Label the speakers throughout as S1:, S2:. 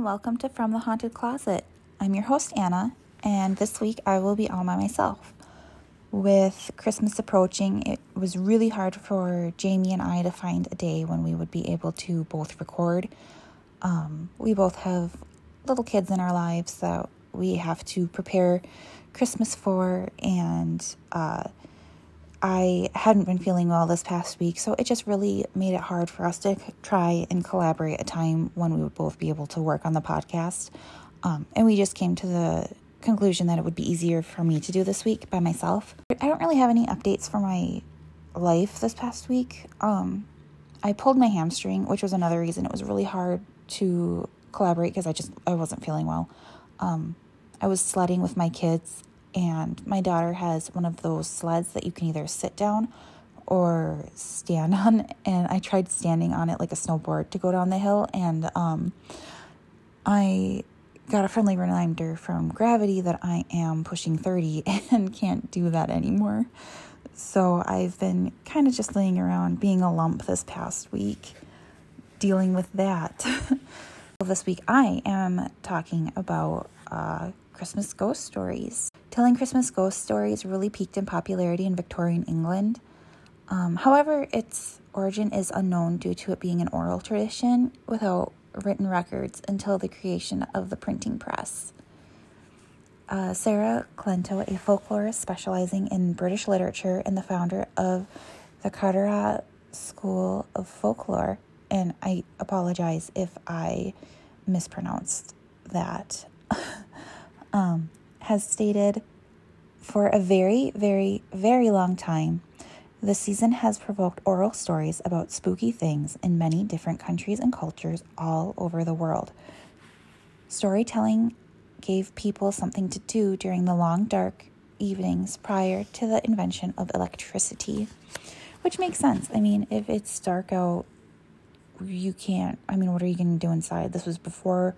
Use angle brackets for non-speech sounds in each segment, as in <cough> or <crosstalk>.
S1: and welcome to From the Haunted Closet. I'm your host, Anna, and this week I will be all by myself. With Christmas approaching, it was really hard for Jamie and I to find a day when we would be able to both record. Um, we both have little kids in our lives that we have to prepare Christmas for, and uh, I hadn't been feeling well this past week, so it just really made it hard for us to try and collaborate a time when we would both be able to work on the podcast. Um, and we just came to the conclusion that it would be easier for me to do this week by myself. I don't really have any updates for my life this past week. Um, I pulled my hamstring, which was another reason it was really hard to collaborate because I just I wasn't feeling well. Um, I was sledding with my kids and my daughter has one of those sleds that you can either sit down or stand <laughs> on and i tried standing on it like a snowboard to go down the hill and um, i got a friendly reminder from gravity that i am pushing 30 <laughs> and can't do that anymore. So i've been kind of just laying around being a lump this past week dealing with that. <laughs> Well this week i am talking about uh, christmas ghost stories Telling Christmas ghost stories really peaked in popularity in Victorian England. Um, however, its origin is unknown due to it being an oral tradition without written records until the creation of the printing press. Uh, Sarah Cleto, a folklorist specializing in British literature and the founder of the Carteret School of Folklore, and I apologize if I mispronounced that. <laughs> um, has stated for a very, very, very long time, the season has provoked oral stories about spooky things in many different countries and cultures all over the world. Storytelling gave people something to do during the long, dark evenings prior to the invention of electricity, which makes sense. I mean, if it's dark out, you can't. I mean, what are you going to do inside? This was before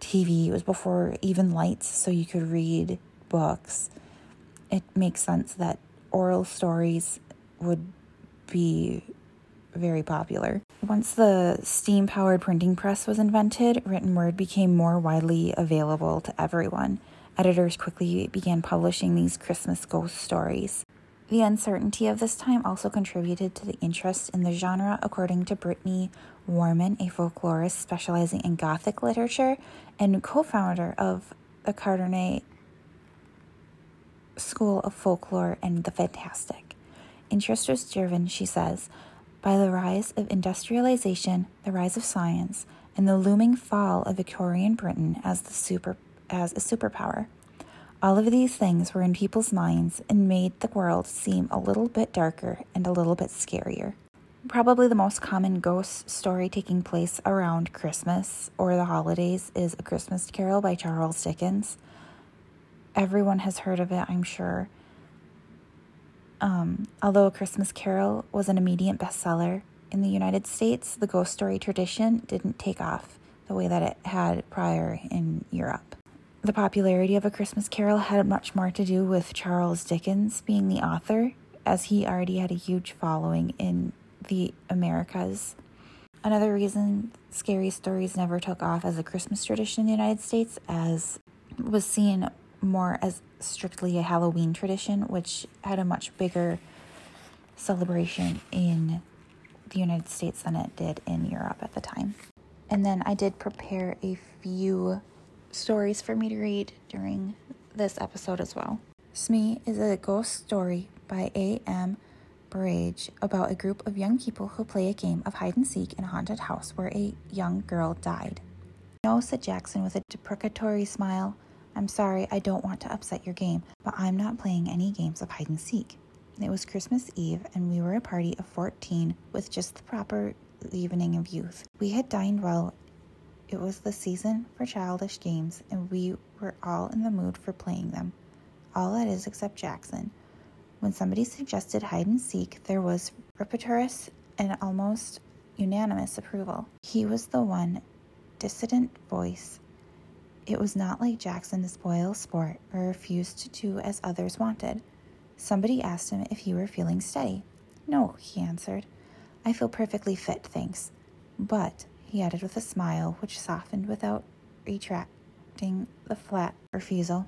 S1: TV, it was before even lights, so you could read books. It makes sense that oral stories would be very popular. Once the steam powered printing press was invented, written word became more widely available to everyone. Editors quickly began publishing these Christmas ghost stories. The uncertainty of this time also contributed to the interest in the genre, according to Brittany Warman, a folklorist specializing in Gothic literature and co founder of the Carteret School of Folklore and the Fantastic. Interest was driven, she says, by the rise of industrialization, the rise of science, and the looming fall of Victorian Britain as the super as a superpower. All of these things were in people's minds and made the world seem a little bit darker and a little bit scarier. Probably the most common ghost story taking place around Christmas or the holidays is A Christmas Carol by Charles Dickens. Everyone has heard of it, I'm sure. Um, although A Christmas Carol was an immediate bestseller in the United States, the ghost story tradition didn't take off the way that it had prior in Europe. The popularity of A Christmas Carol had much more to do with Charles Dickens being the author, as he already had a huge following in the Americas. Another reason scary stories never took off as a Christmas tradition in the United States as was seen more as strictly a Halloween tradition, which had a much bigger celebration in the United States than it did in Europe at the time. And then I did prepare a few stories for me to read during this episode as well. Smee is a ghost story by A.M. Burrage about a group of young people who play a game of hide and seek in a haunted house where a young girl died. No, said Jackson with a deprecatory smile. I'm sorry, I don't want to upset your game, but I'm not playing any games of hide and seek. It was Christmas Eve, and we were a party of 14 with just the proper evening of youth. We had dined well. It was the season for childish games, and we were all in the mood for playing them. All that is, except Jackson. When somebody suggested hide and seek, there was rapturous and almost unanimous approval. He was the one dissident voice. It was not like Jackson to spoil sport or refuse to do as others wanted. Somebody asked him if he were feeling steady. No, he answered. I feel perfectly fit, thanks. But, he added with a smile which softened without retracting the flat refusal.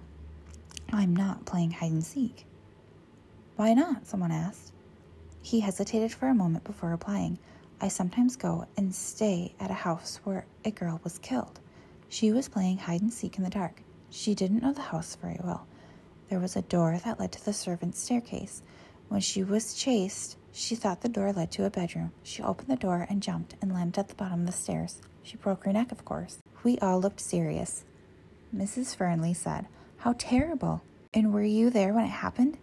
S1: I'm not playing hide and seek. Why not? someone asked. He hesitated for a moment before replying. I sometimes go and stay at a house where a girl was killed. She was playing hide and seek in the dark. She didn't know the house very well. There was a door that led to the servants' staircase. When she was chased, she thought the door led to a bedroom. She opened the door and jumped and landed at the bottom of the stairs. She broke her neck, of course. We all looked serious. Mrs. Fernley said, How terrible! And were you there when it happened?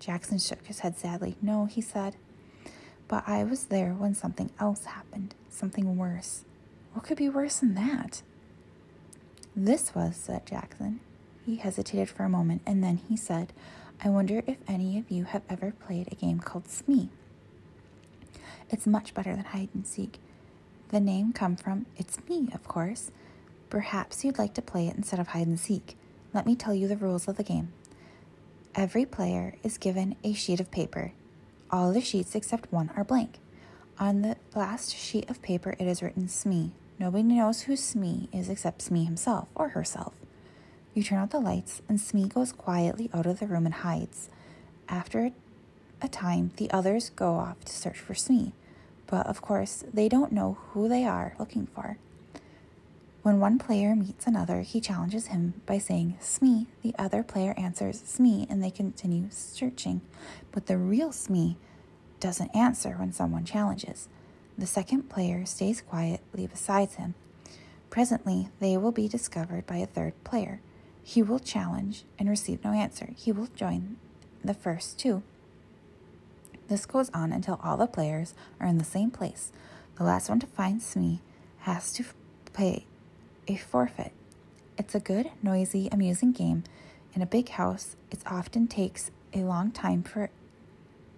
S1: Jackson shook his head sadly. No, he said. But I was there when something else happened, something worse. What could be worse than that? This was, said Jackson. He hesitated for a moment and then he said, I wonder if any of you have ever played a game called Smee. It's much better than hide and seek. The name come from It's Me, of course. Perhaps you'd like to play it instead of hide and seek. Let me tell you the rules of the game. Every player is given a sheet of paper. All the sheets except one are blank. On the last sheet of paper, it is written Smee. Nobody knows who Smee is except Smee himself or herself. You turn out the lights, and Smee goes quietly out of the room and hides. After a time, the others go off to search for Smee, but of course, they don't know who they are looking for. When one player meets another, he challenges him by saying, Smee. The other player answers, Smee, and they continue searching. But the real Smee doesn't answer when someone challenges. The second player stays quietly beside him. Presently, they will be discovered by a third player. He will challenge and receive no answer. He will join the first two. This goes on until all the players are in the same place. The last one to find Smee has to pay a forfeit. It's a good, noisy, amusing game. In a big house, it often takes a long time for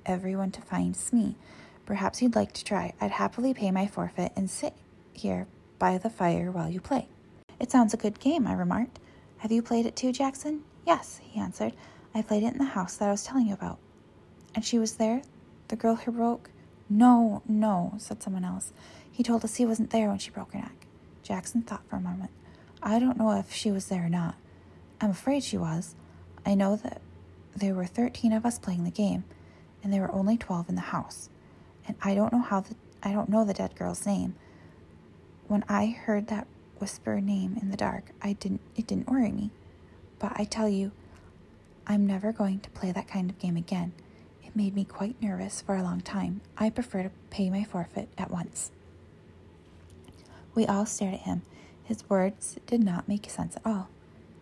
S1: everyone to find Smee. Perhaps you'd like to try. I'd happily pay my forfeit and sit here by the fire while you play. It sounds a good game, I remarked. Have you played it too, Jackson? Yes, he answered. I played it in the house that I was telling you about. And she was there? The girl who broke? No, no, said someone else. He told us he wasn't there when she broke her neck. Jackson thought for a moment. I don't know if she was there or not. I'm afraid she was. I know that there were 13 of us playing the game, and there were only 12 in the house. And I don't know how the I don't know the dead girl's name. When I heard that whisper name in the dark, I didn't it didn't worry me. But I tell you, I'm never going to play that kind of game again. It made me quite nervous for a long time. I prefer to pay my forfeit at once. We all stared at him. His words did not make sense at all.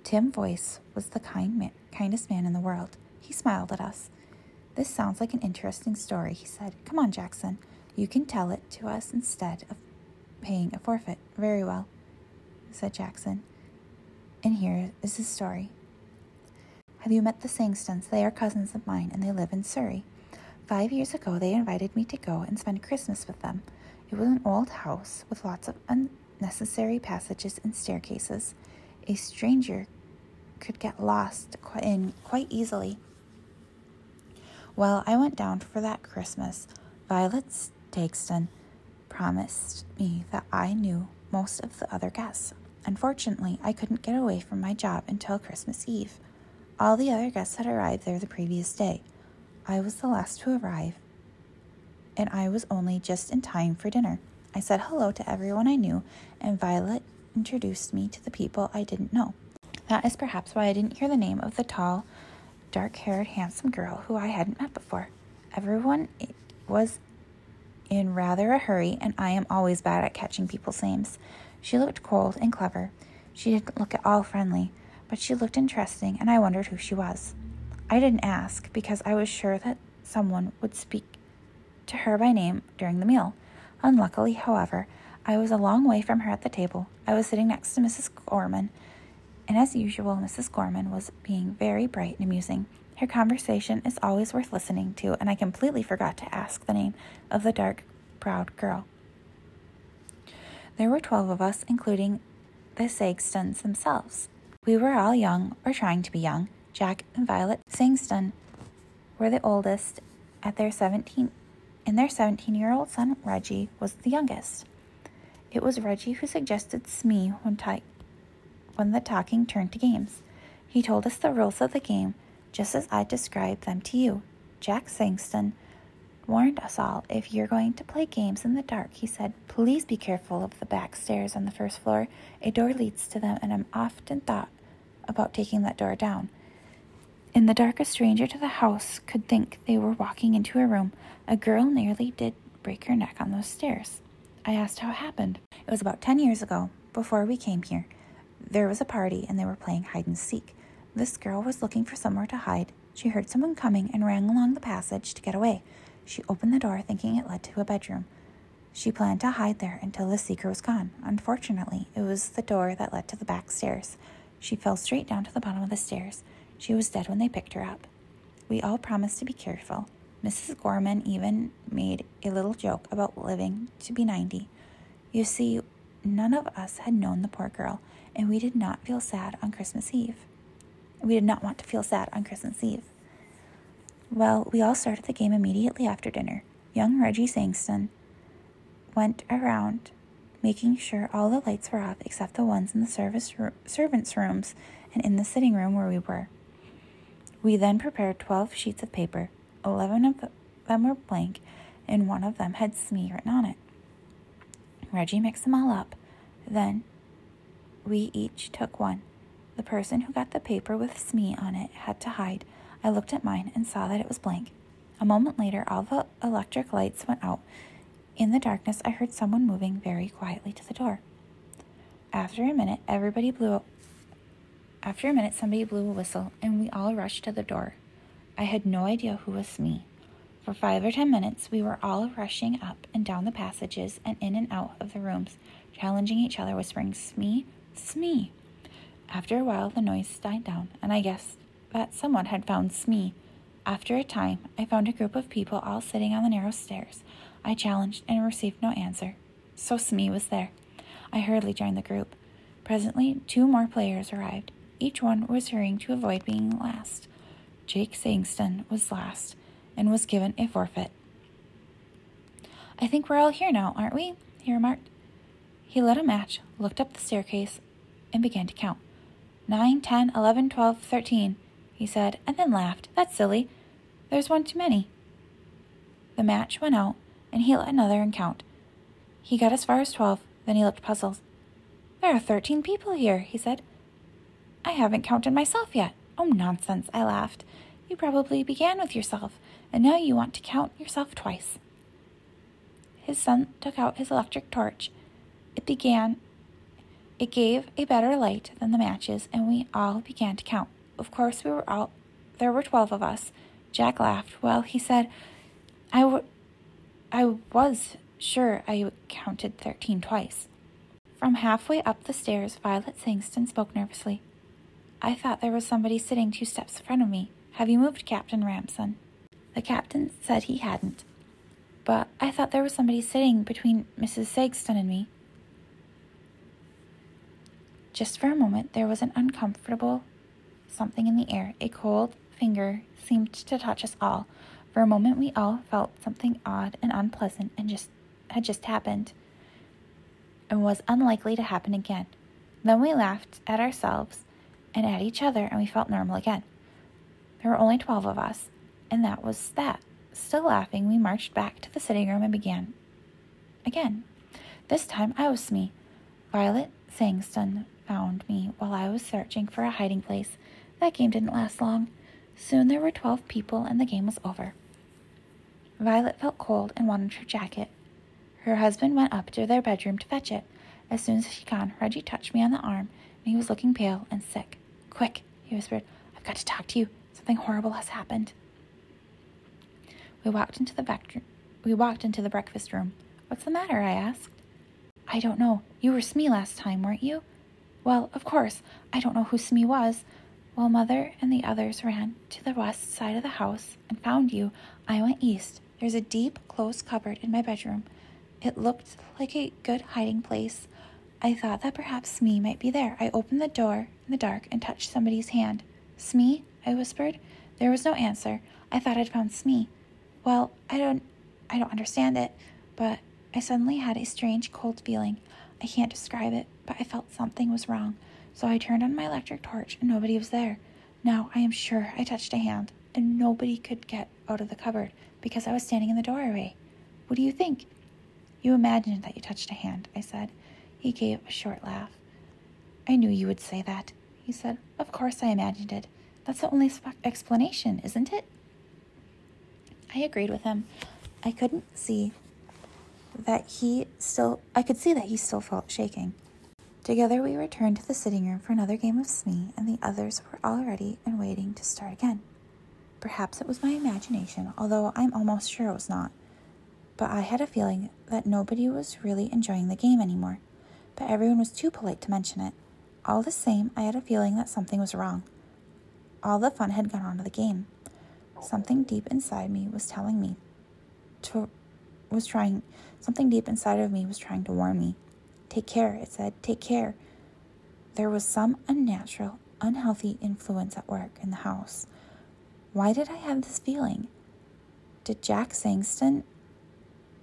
S1: Tim Voice was the kind man, kindest man in the world. He smiled at us. This sounds like an interesting story, he said. Come on, Jackson. You can tell it to us instead of paying a forfeit. Very well said Jackson. And here is his story. Have you met the Sangstons? They are cousins of mine and they live in Surrey. Five years ago, they invited me to go and spend Christmas with them. It was an old house with lots of unnecessary passages and staircases. A stranger could get lost in quite easily. Well, I went down for that Christmas. Violet Sangston promised me that I knew most of the other guests. Unfortunately, I couldn't get away from my job until Christmas Eve. All the other guests had arrived there the previous day. I was the last to arrive, and I was only just in time for dinner. I said hello to everyone I knew, and Violet introduced me to the people I didn't know. That is perhaps why I didn't hear the name of the tall, dark haired, handsome girl who I hadn't met before. Everyone was in rather a hurry, and I am always bad at catching people's names. She looked cold and clever. She didn't look at all friendly, but she looked interesting, and I wondered who she was. I didn't ask because I was sure that someone would speak to her by name during the meal. Unluckily, however, I was a long way from her at the table. I was sitting next to Mrs. Gorman, and as usual, Mrs. Gorman was being very bright and amusing. Her conversation is always worth listening to, and I completely forgot to ask the name of the dark, proud girl. There were 12 of us, including the Sangstons themselves. We were all young, or trying to be young. Jack and Violet Sangston were the oldest at their 17 and their 17 year old son Reggie was the youngest. It was Reggie who suggested Smee when, when the talking turned to games. He told us the rules of the game, just as I described them to you. Jack Sangston warned us all if you're going to play games in the dark, he said, please be careful of the back stairs on the first floor. A door leads to them, and I'm often thought about taking that door down. In the dark, a stranger to the house could think they were walking into a room. A girl nearly did break her neck on those stairs. I asked how it happened. It was about 10 years ago, before we came here. There was a party, and they were playing hide and seek. This girl was looking for somewhere to hide. She heard someone coming and ran along the passage to get away. She opened the door, thinking it led to a bedroom. She planned to hide there until the seeker was gone. Unfortunately, it was the door that led to the back stairs. She fell straight down to the bottom of the stairs. She was dead when they picked her up. We all promised to be careful. Mrs. Gorman even made a little joke about living to be 90. You see, none of us had known the poor girl, and we did not feel sad on Christmas Eve. We did not want to feel sad on Christmas Eve. Well, we all started the game immediately after dinner. Young Reggie Sangston went around making sure all the lights were off except the ones in the service ro- servants' rooms and in the sitting room where we were. We then prepared 12 sheets of paper. 11 of them were blank, and one of them had Smee written on it. Reggie mixed them all up. Then we each took one. The person who got the paper with Smee on it had to hide I looked at mine and saw that it was blank. A moment later, all the electric lights went out. In the darkness, I heard someone moving very quietly to the door. After a minute, everybody blew. After a minute, somebody blew a whistle, and we all rushed to the door. I had no idea who was Smee. For five or ten minutes, we were all rushing up and down the passages and in and out of the rooms, challenging each other, whispering, Smee, Smee. After a while, the noise died down, and I guessed that someone had found Smee. After a time, I found a group of people all sitting on the narrow stairs. I challenged and received no answer. So Smee was there. I hurriedly joined the group. Presently, two more players arrived. Each one was hurrying to avoid being last. Jake Sangston was last and was given a forfeit. I think we're all here now, aren't we? he remarked. He lit a match, looked up the staircase, and began to count. Nine, ten, eleven, twelve, thirteen he said, and then laughed. That's silly. There's one too many. The match went out, and he lit another and count. He got as far as twelve, then he looked puzzled. There are thirteen people here, he said. I haven't counted myself yet. Oh, nonsense, I laughed. You probably began with yourself, and now you want to count yourself twice. His son took out his electric torch. It began it gave a better light than the matches, and we all began to count. Of course, we were all there were 12 of us. Jack laughed. Well, he said, I, w- I was sure I counted 13 twice. From halfway up the stairs, Violet Sangston spoke nervously. I thought there was somebody sitting two steps in front of me. Have you moved, Captain Ramson? The captain said he hadn't. But I thought there was somebody sitting between Mrs. Sangston and me. Just for a moment, there was an uncomfortable something in the air. A cold finger seemed to touch us all. For a moment, we all felt something odd and unpleasant and just had just happened and was unlikely to happen again. Then we laughed at ourselves and at each other, and we felt normal again. There were only 12 of us, and that was that. Still laughing, we marched back to the sitting room and began again. This time I was me. Violet Sangston found me while I was searching for a hiding place. That game didn't last long. Soon there were 12 people and the game was over. Violet felt cold and wanted her jacket. Her husband went up to their bedroom to fetch it. As soon as she gone, Reggie touched me on the arm, and he was looking pale and sick. Quick, he whispered, I've got to talk to you. Something horrible has happened. We walked into the bedroom. We walked into the breakfast room. What's the matter? I asked. I don't know. You were Smee last time, weren't you? Well, of course. I don't know who Smee was, while Mother and the others ran to the west side of the house and found you, I went east. There's a deep, close cupboard in my bedroom. It looked like a good hiding place. I thought that perhaps Smee might be there. I opened the door in the dark and touched somebody's hand. Smee? I whispered. There was no answer. I thought I'd found Smee. Well, I don't I don't understand it, but I suddenly had a strange cold feeling. I can't describe it, but I felt something was wrong. So I turned on my electric torch and nobody was there. Now I am sure I touched a hand and nobody could get out of the cupboard because I was standing in the doorway. What do you think? You imagined that you touched a hand, I said. He gave a short laugh. I knew you would say that, he said. Of course I imagined it. That's the only explanation, isn't it? I agreed with him. I couldn't see that he still, I could see that he still felt shaking. Together we returned to the sitting room for another game of Smee, and the others were all ready and waiting to start again. Perhaps it was my imagination, although I'm almost sure it was not. But I had a feeling that nobody was really enjoying the game anymore, but everyone was too polite to mention it. All the same, I had a feeling that something was wrong. All the fun had gone out of the game. Something deep inside me was telling me to was trying something deep inside of me was trying to warn me. Take care, it said, take care. There was some unnatural, unhealthy influence at work in the house. Why did I have this feeling? Did Jack Sangston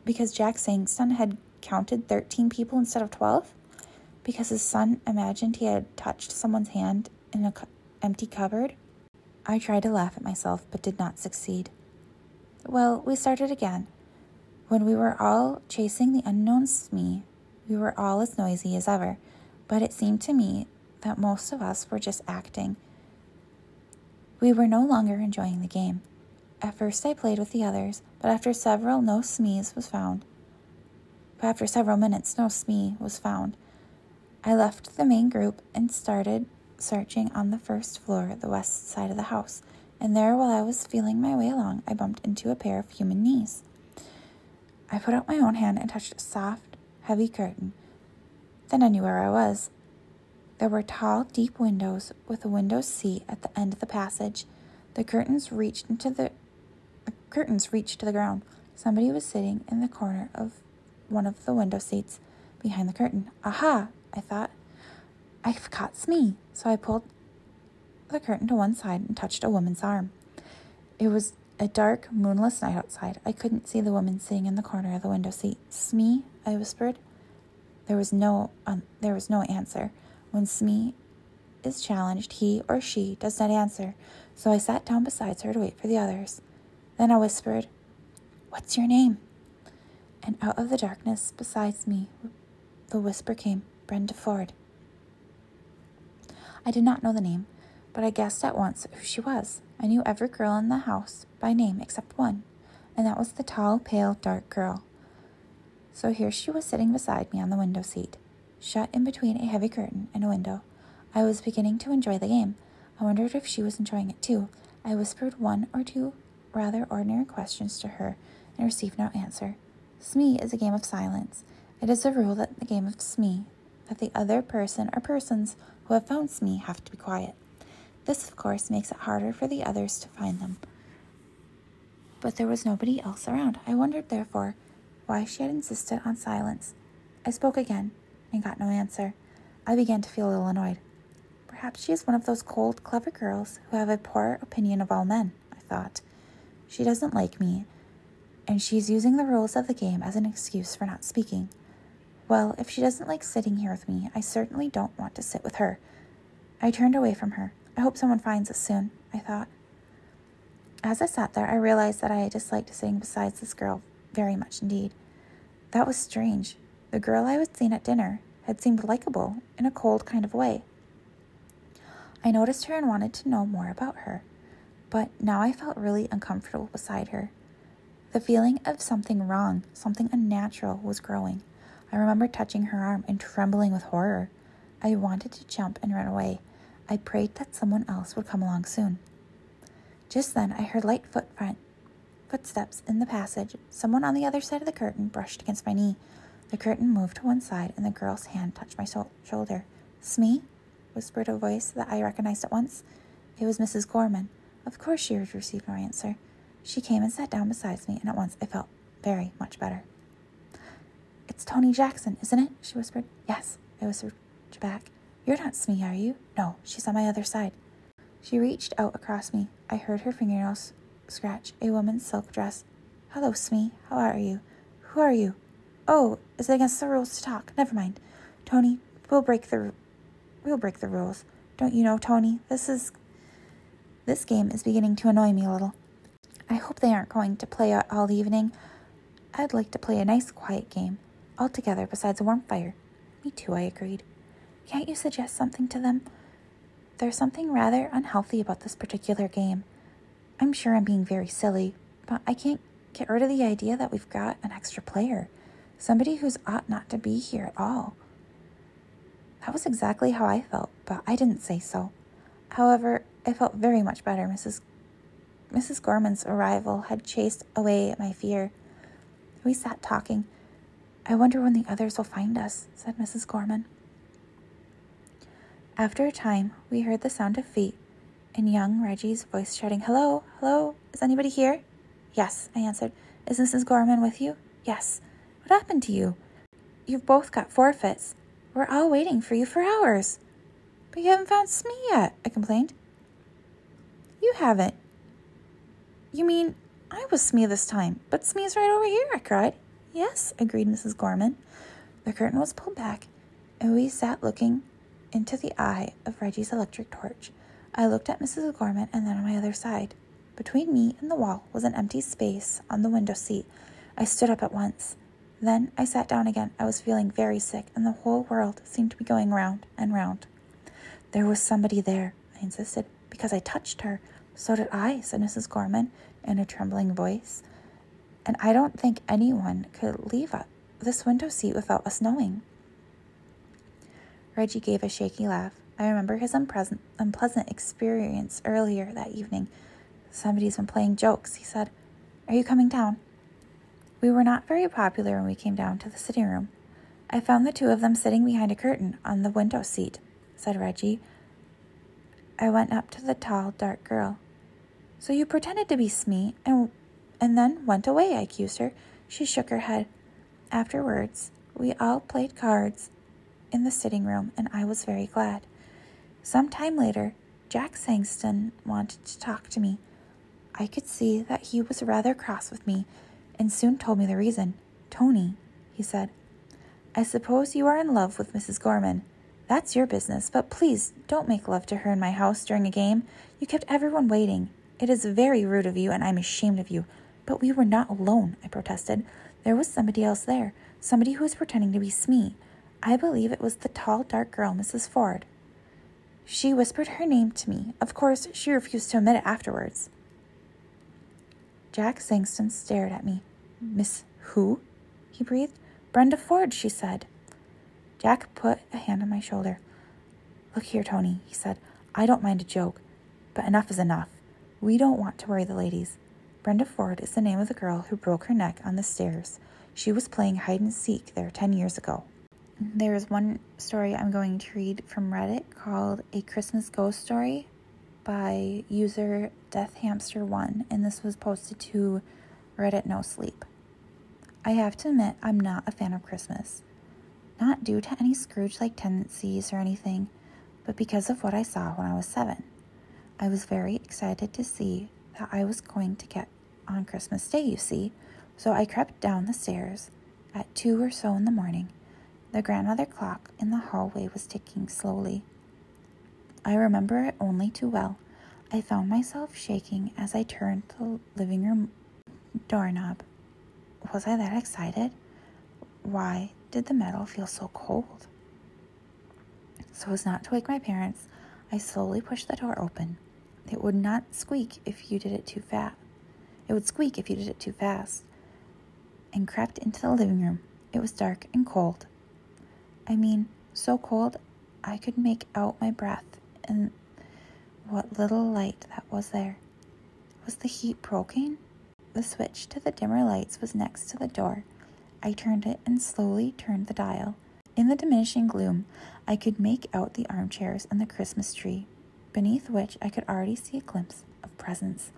S1: because Jack Sangston had counted 13 people instead of 12? Because his son imagined he had touched someone's hand in an empty cupboard? I tried to laugh at myself, but did not succeed. Well, we started again. When we were all chasing the unknown Smee, we were all as noisy as ever, but it seemed to me that most of us were just acting. We were no longer enjoying the game. At first, I played with the others, but after several, no Smees was found. But after several minutes, no Smee was found. I left the main group and started searching on the first floor, the west side of the house, and there, while I was feeling my way along, I bumped into a pair of human knees. I put out my own hand and touched a soft, heavy curtain. Then I knew where I was. There were tall, deep windows with a window seat at the end of the passage. The curtains reached into the, the curtains reached to the ground. Somebody was sitting in the corner of one of the window seats behind the curtain. Aha, I thought. I've caught Smee. So I pulled the curtain to one side and touched a woman's arm. It was a dark, moonless night outside. I couldn't see the woman sitting in the corner of the window seat. Smee, I whispered. There was no um, there was no answer. When Smee is challenged, he or she does not answer. So I sat down beside her to wait for the others. Then I whispered, "What's your name?" And out of the darkness beside me, the whisper came, "Brenda Ford." I did not know the name, but I guessed at once who she was. I knew every girl in the house by name except one, and that was the tall, pale, dark girl. So here she was sitting beside me on the window seat, shut in between a heavy curtain and a window. I was beginning to enjoy the game. I wondered if she was enjoying it too. I whispered one or two rather ordinary questions to her and received no answer. Smee is a game of silence. It is a rule that the game of Smee that the other person or persons who have found me have to be quiet. This, of course, makes it harder for the others to find them. But there was nobody else around. I wondered, therefore, why she had insisted on silence. I spoke again and got no answer. I began to feel a little annoyed. Perhaps she is one of those cold, clever girls who have a poor opinion of all men, I thought. She doesn't like me, and she's using the rules of the game as an excuse for not speaking. Well, if she doesn't like sitting here with me, I certainly don't want to sit with her. I turned away from her. I hope someone finds us soon, I thought. As I sat there, I realized that I disliked sitting beside this girl very much indeed. That was strange. The girl I had seen at dinner had seemed likable in a cold kind of way. I noticed her and wanted to know more about her, but now I felt really uncomfortable beside her. The feeling of something wrong, something unnatural, was growing. I remember touching her arm and trembling with horror. I wanted to jump and run away. I prayed that someone else would come along soon. Just then, I heard light footprint, footsteps in the passage. Someone on the other side of the curtain brushed against my knee. The curtain moved to one side, and the girl's hand touched my so- shoulder. Smee? whispered a voice that I recognized at once. It was Mrs. Gorman. Of course, she had received no answer. She came and sat down beside me, and at once I felt very much better. It's Tony Jackson, isn't it? she whispered. Yes, I whispered back. You're not Smee, are you? No, she's on my other side. She reached out across me. I heard her fingernails scratch a woman's silk dress. Hello, Smee. How are you? Who are you? Oh, is it against the rules to talk? Never mind. Tony, we'll break the We'll break the rules. Don't you know, Tony? This is. This game is beginning to annoy me a little. I hope they aren't going to play all evening. I'd like to play a nice, quiet game, all together besides a warm fire. Me too, I agreed. Can't you suggest something to them? There's something rather unhealthy about this particular game. I'm sure I'm being very silly, but I can't get rid of the idea that we've got an extra player, somebody who's ought not to be here at all. That was exactly how I felt, but I didn't say so. However, I felt very much better. Mrs. Mrs. Gorman's arrival had chased away my fear. We sat talking. I wonder when the others will find us, said Mrs. Gorman. After a time, we heard the sound of feet and young Reggie's voice shouting, Hello, hello, is anybody here? Yes, I answered. Is Mrs. Gorman with you? Yes. What happened to you? You've both got forfeits. We're all waiting for you for hours. But you haven't found Smee yet, I complained. You haven't. You mean I was Smee this time, but Smee's right over here, I cried. Yes, agreed Mrs. Gorman. The curtain was pulled back, and we sat looking into the eye of Reggie's electric torch. I looked at Mrs. Gorman and then on my other side. Between me and the wall was an empty space on the window seat. I stood up at once. Then I sat down again. I was feeling very sick, and the whole world seemed to be going round and round. There was somebody there, I insisted, because I touched her. So did I, said Mrs. Gorman in a trembling voice. And I don't think anyone could leave this window seat without us knowing. Reggie gave a shaky laugh. I remember his unpleasant, unpleasant experience earlier that evening. Somebody's been playing jokes, he said. Are you coming down? We were not very popular when we came down to the sitting room. I found the two of them sitting behind a curtain on the window seat, said Reggie. I went up to the tall, dark girl. So you pretended to be Smee and and then went away, I accused her. She shook her head. Afterwards, we all played cards in the sitting room, and I was very glad. Some time later, Jack Sangston wanted to talk to me. I could see that he was rather cross with me and soon told me the reason. Tony, he said, I suppose you are in love with Mrs. Gorman. That's your business, but please don't make love to her in my house during a game. You kept everyone waiting. It is very rude of you, and I'm ashamed of you. But we were not alone, I protested. There was somebody else there, somebody who was pretending to be Smee. I believe it was the tall, dark girl, Mrs. Ford. She whispered her name to me. Of course, she refused to admit it afterwards. Jack Sangston stared at me. Miss who? he breathed. Brenda Ford, she said. Jack put a hand on my shoulder. Look here, Tony, he said. I don't mind a joke, but enough is enough. We don't want to worry the ladies. Brenda Ford is the name of the girl who broke her neck on the stairs. She was playing hide and seek there 10 years ago. There is one story I'm going to read from Reddit called A Christmas Ghost Story by user DeathHamster1, and this was posted to Reddit No Sleep. I have to admit, I'm not a fan of Christmas. Not due to any Scrooge like tendencies or anything, but because of what I saw when I was seven. I was very excited to see that I was going to get on Christmas Day, you see, so I crept down the stairs at two or so in the morning. The grandmother clock in the hallway was ticking slowly. I remember it only too well. I found myself shaking as I turned the living room doorknob. Was I that excited? Why did the metal feel so cold? So as not to wake my parents, I slowly pushed the door open. It would not squeak if you did it too fast. It would squeak if you did it too fast. And crept into the living room. It was dark and cold. I mean, so cold I could make out my breath and what little light that was there. Was the heat broken? The switch to the dimmer lights was next to the door. I turned it and slowly turned the dial. In the diminishing gloom, I could make out the armchairs and the Christmas tree, beneath which I could already see a glimpse of presents.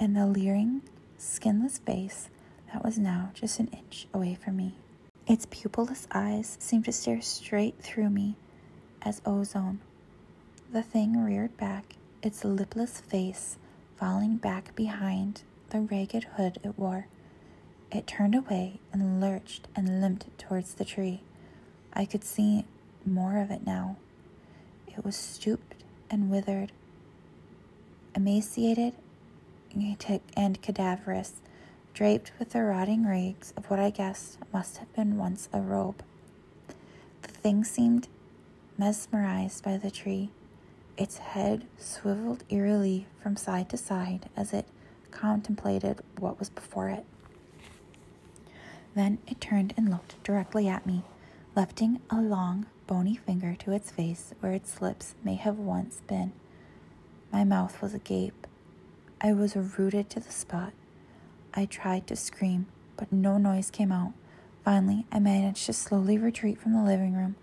S1: And the leering, skinless face that was now just an inch away from me. Its pupilless eyes seemed to stare straight through me as ozone. The thing reared back, its lipless face falling back behind the ragged hood it wore. It turned away and lurched and limped towards the tree. I could see more of it now. It was stooped and withered, emaciated and cadaverous, draped with the rotting rags of what I guessed must have been once a robe. The thing seemed mesmerized by the tree. Its head swiveled eerily from side to side as it contemplated what was before it. Then it turned and looked directly at me, lifting a long, bony finger to its face where its lips may have once been. My mouth was agape. I was rooted to the spot. I tried to scream, but no noise came out. Finally, I managed to slowly retreat from the living room,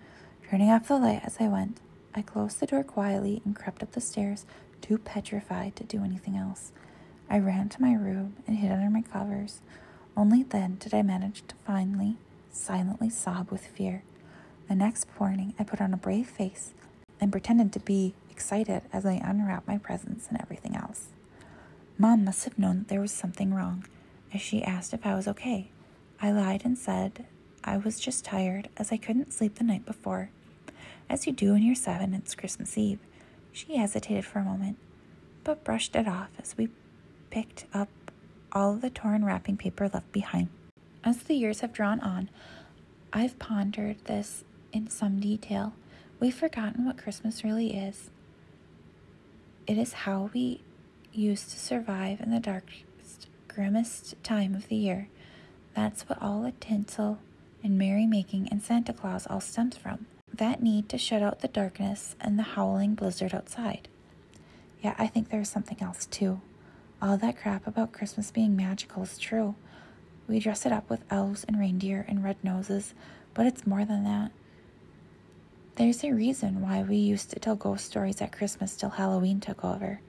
S1: turning off the light as I went. I closed the door quietly and crept up the stairs, too petrified to do anything else. I ran to my room and hid under my covers. Only then did I manage to finally, silently sob with fear. The next morning, I put on a brave face and pretended to be excited as I unwrapped my presents and everything else. Mom must have known that there was something wrong, as she asked if I was okay. I lied and said I was just tired as I couldn't sleep the night before. As you do when you're seven, it's Christmas Eve. She hesitated for a moment, but brushed it off as we picked up all the torn wrapping paper left behind. As the years have drawn on, I've pondered this in some detail. We've forgotten what Christmas really is. It is how we used to survive in the darkest, grimmest time of the year. That's what all the tinsel and merrymaking and Santa Claus all stems from. That need to shut out the darkness and the howling blizzard outside. Yeah, I think there's something else too. All that crap about Christmas being magical is true. We dress it up with elves and reindeer and red noses, but it's more than that. There's a reason why we used to tell ghost stories at Christmas till Halloween took over.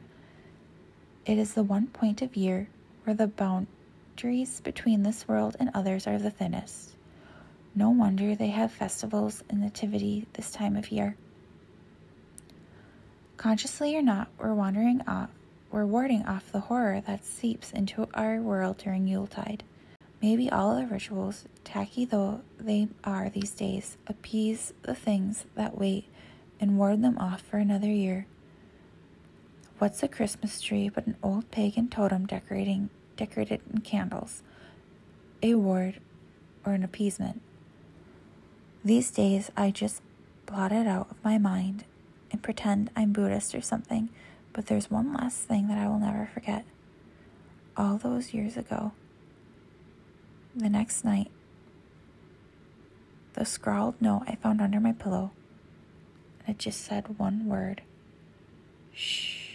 S1: It is the one point of year where the boundaries between this world and others are the thinnest. No wonder they have festivals and nativity this time of year. Consciously or not, we're wandering off we're warding off the horror that seeps into our world during Yuletide. Maybe all the rituals, tacky though they are these days, appease the things that wait and ward them off for another year. What's a Christmas tree but an old pagan totem decorating decorated in candles? A ward or an appeasement. These days I just blot it out of my mind and pretend I'm Buddhist or something but there's one last thing that I will never forget. All those years ago, the next night, the scrawled note I found under my pillow, and it just said one word shh.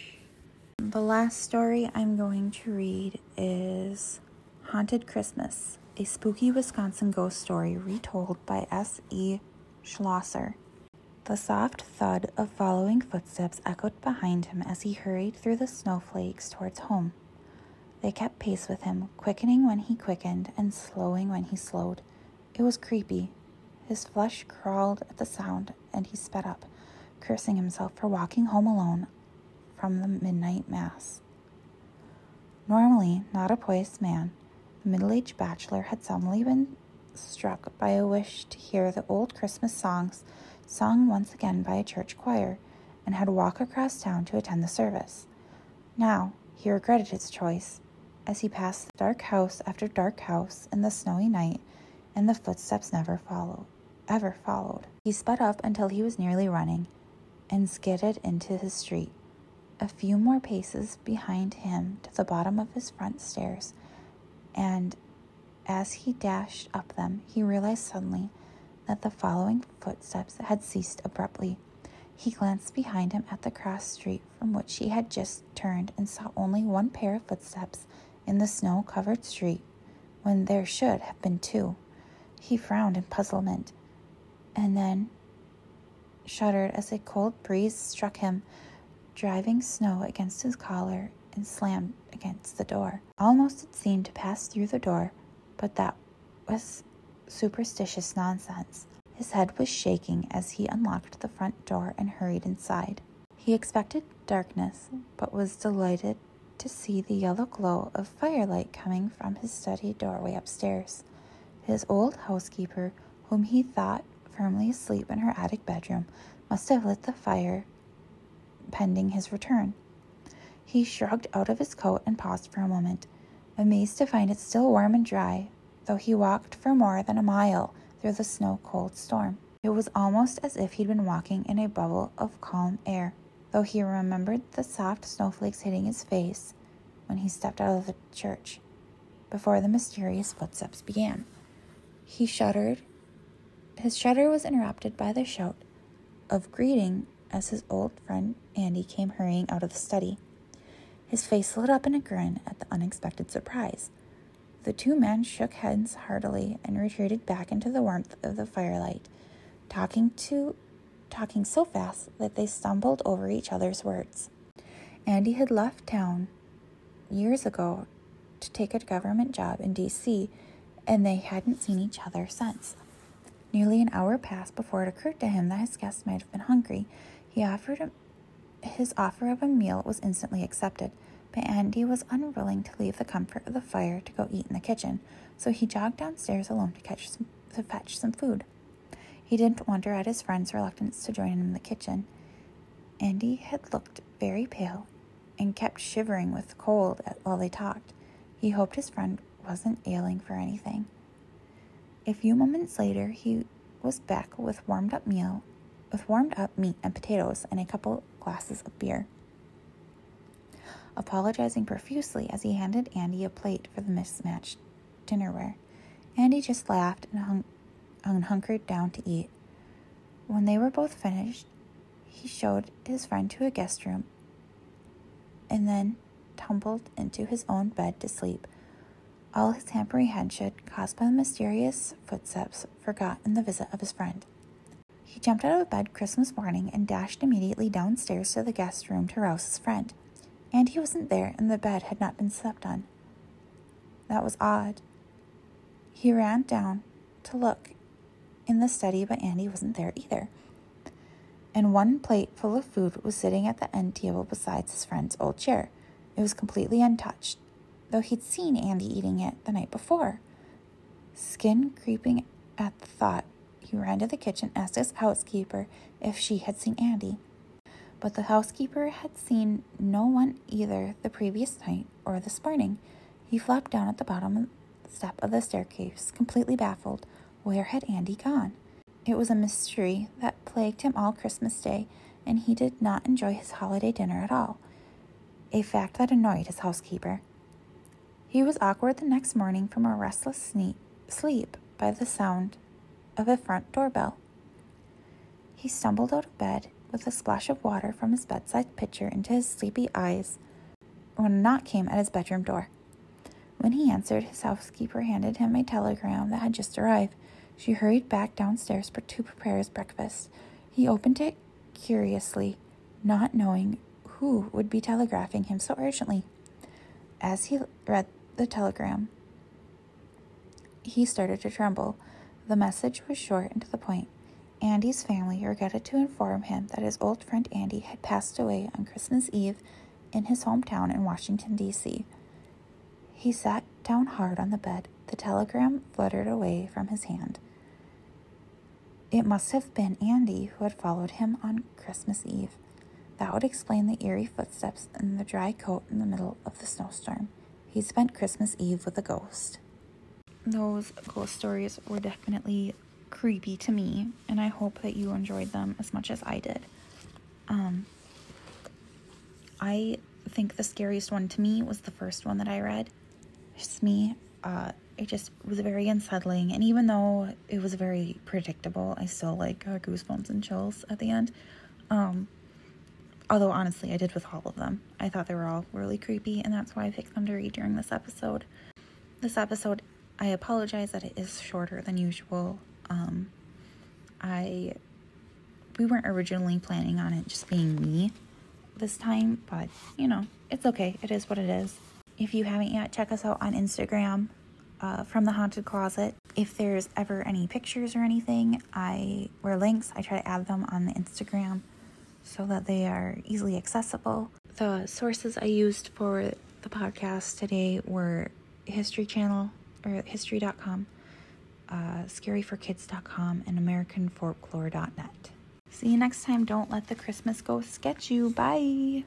S1: The last story I'm going to read is Haunted Christmas, a spooky Wisconsin ghost story retold by S.E. Schlosser. The soft thud of following footsteps echoed behind him as he hurried through the snowflakes towards home. They kept pace with him, quickening when he quickened and slowing when he slowed. It was creepy. His flesh crawled at the sound, and he sped up, cursing himself for walking home alone from the midnight mass. Normally not a poised man, the middle aged bachelor had suddenly been struck by a wish to hear the old Christmas songs sung once again by a church choir, and had walked across town to attend the service. Now, he regretted his choice as he passed the dark house after dark house in the snowy night, and the footsteps never followed, ever followed. He sped up until he was nearly running and skidded into his street. A few more paces behind him to the bottom of his front stairs, and as he dashed up them, he realized suddenly that the following footsteps had ceased abruptly. He glanced behind him at the cross street from which he had just turned and saw only one pair of footsteps in the snow covered street when there should have been two. He frowned in puzzlement and then shuddered as a cold breeze struck him, driving snow against his collar and slammed against the door. Almost it seemed to pass through the door, but that was superstitious nonsense. His head was shaking as he unlocked the front door and hurried inside. He expected darkness, but was delighted to see the yellow glow of firelight coming from his study doorway upstairs. His old housekeeper, whom he thought firmly asleep in her attic bedroom, must have lit the fire pending his return. He shrugged out of his coat and paused for a moment, amazed to find it still warm and dry, though he walked for more than a mile through the snow cold storm. It was almost as if he'd been walking in a bubble of calm air, though he remembered the soft snowflakes hitting his face when he stepped out of the church before the mysterious footsteps began. He shuddered. His shudder was interrupted by the shout of greeting as his old friend Andy came hurrying out of the study. His face lit up in a grin at the unexpected surprise. The two men shook hands heartily and retreated back into the warmth of the firelight, talking to talking so fast that they stumbled over each other's words. Andy had left town years ago to take a government job in DC, and they hadn't seen each other since. Nearly an hour passed before it occurred to him that his guest might have been hungry. He offered him his offer of a meal was instantly accepted, but Andy was unwilling to leave the comfort of the fire to go eat in the kitchen, so he jogged downstairs alone to, catch some, to fetch some food. He didn't wonder at his friend's reluctance to join him in the kitchen. Andy had looked very pale and kept shivering with cold while they talked. He hoped his friend wasn't ailing for anything. A few moments later, he was back with warmed up meal, with warmed up meat and potatoes and a couple glasses of beer. Apologizing profusely as he handed Andy a plate for the mismatched dinnerware, Andy just laughed and hung, hunkered down to eat. When they were both finished, he showed his friend to a guest room and then tumbled into his own bed to sleep. All his apprehension, caused by the mysterious footsteps, forgot in the visit of his friend. He jumped out of bed Christmas morning and dashed immediately downstairs to the guest room to rouse his friend. And he wasn't there, and the bed had not been slept on. That was odd. He ran down to look in the study, but Andy wasn't there either and one plate full of food was sitting at the end table beside his friend's old chair. It was completely untouched, though he'd seen Andy eating it the night before. Skin creeping at the thought, he ran to the kitchen, asked his housekeeper if she had seen Andy. But the housekeeper had seen no one either the previous night or this morning. He flopped down at the bottom step of the staircase, completely baffled. Where had Andy gone? It was a mystery that plagued him all Christmas Day, and he did not enjoy his holiday dinner at all, a fact that annoyed his housekeeper. He was awkward the next morning from a restless sleep by the sound of a front doorbell. He stumbled out of bed with a splash of water from his bedside pitcher into his sleepy eyes when a knock came at his bedroom door. When he answered, his housekeeper handed him a telegram that had just arrived. She hurried back downstairs to prepare his breakfast. He opened it curiously, not knowing who would be telegraphing him so urgently. As he read the telegram, he started to tremble. The message was short and to the point. Andy's family regretted to inform him that his old friend Andy had passed away on Christmas Eve in his hometown in Washington, D.C. He sat down hard on the bed. The telegram fluttered away from his hand. It must have been Andy who had followed him on Christmas Eve. That would explain the eerie footsteps and the dry coat in the middle of the snowstorm. He spent Christmas Eve with a ghost. Those ghost stories were definitely creepy to me, and I hope that you enjoyed them as much as I did. Um, I think the scariest one to me was the first one that I read. Just me. Uh, it just was very unsettling. And even though it was very predictable, I still like got goosebumps and chills at the end. Um, although honestly, I did with all of them. I thought they were all really creepy, and that's why I picked them to read during this episode. This episode, I apologize that it is shorter than usual. Um, I we weren't originally planning on it just being me this time, but you know, it's okay. It is what it is. If you haven't yet, check us out on Instagram uh, from the haunted closet. If there's ever any pictures or anything, I or links, I try to add them on the Instagram so that they are easily accessible. The sources I used for the podcast today were History Channel or History.com, uh, scaryforkids.com and americanfolklore.net. See you next time. Don't let the Christmas ghosts get you. Bye.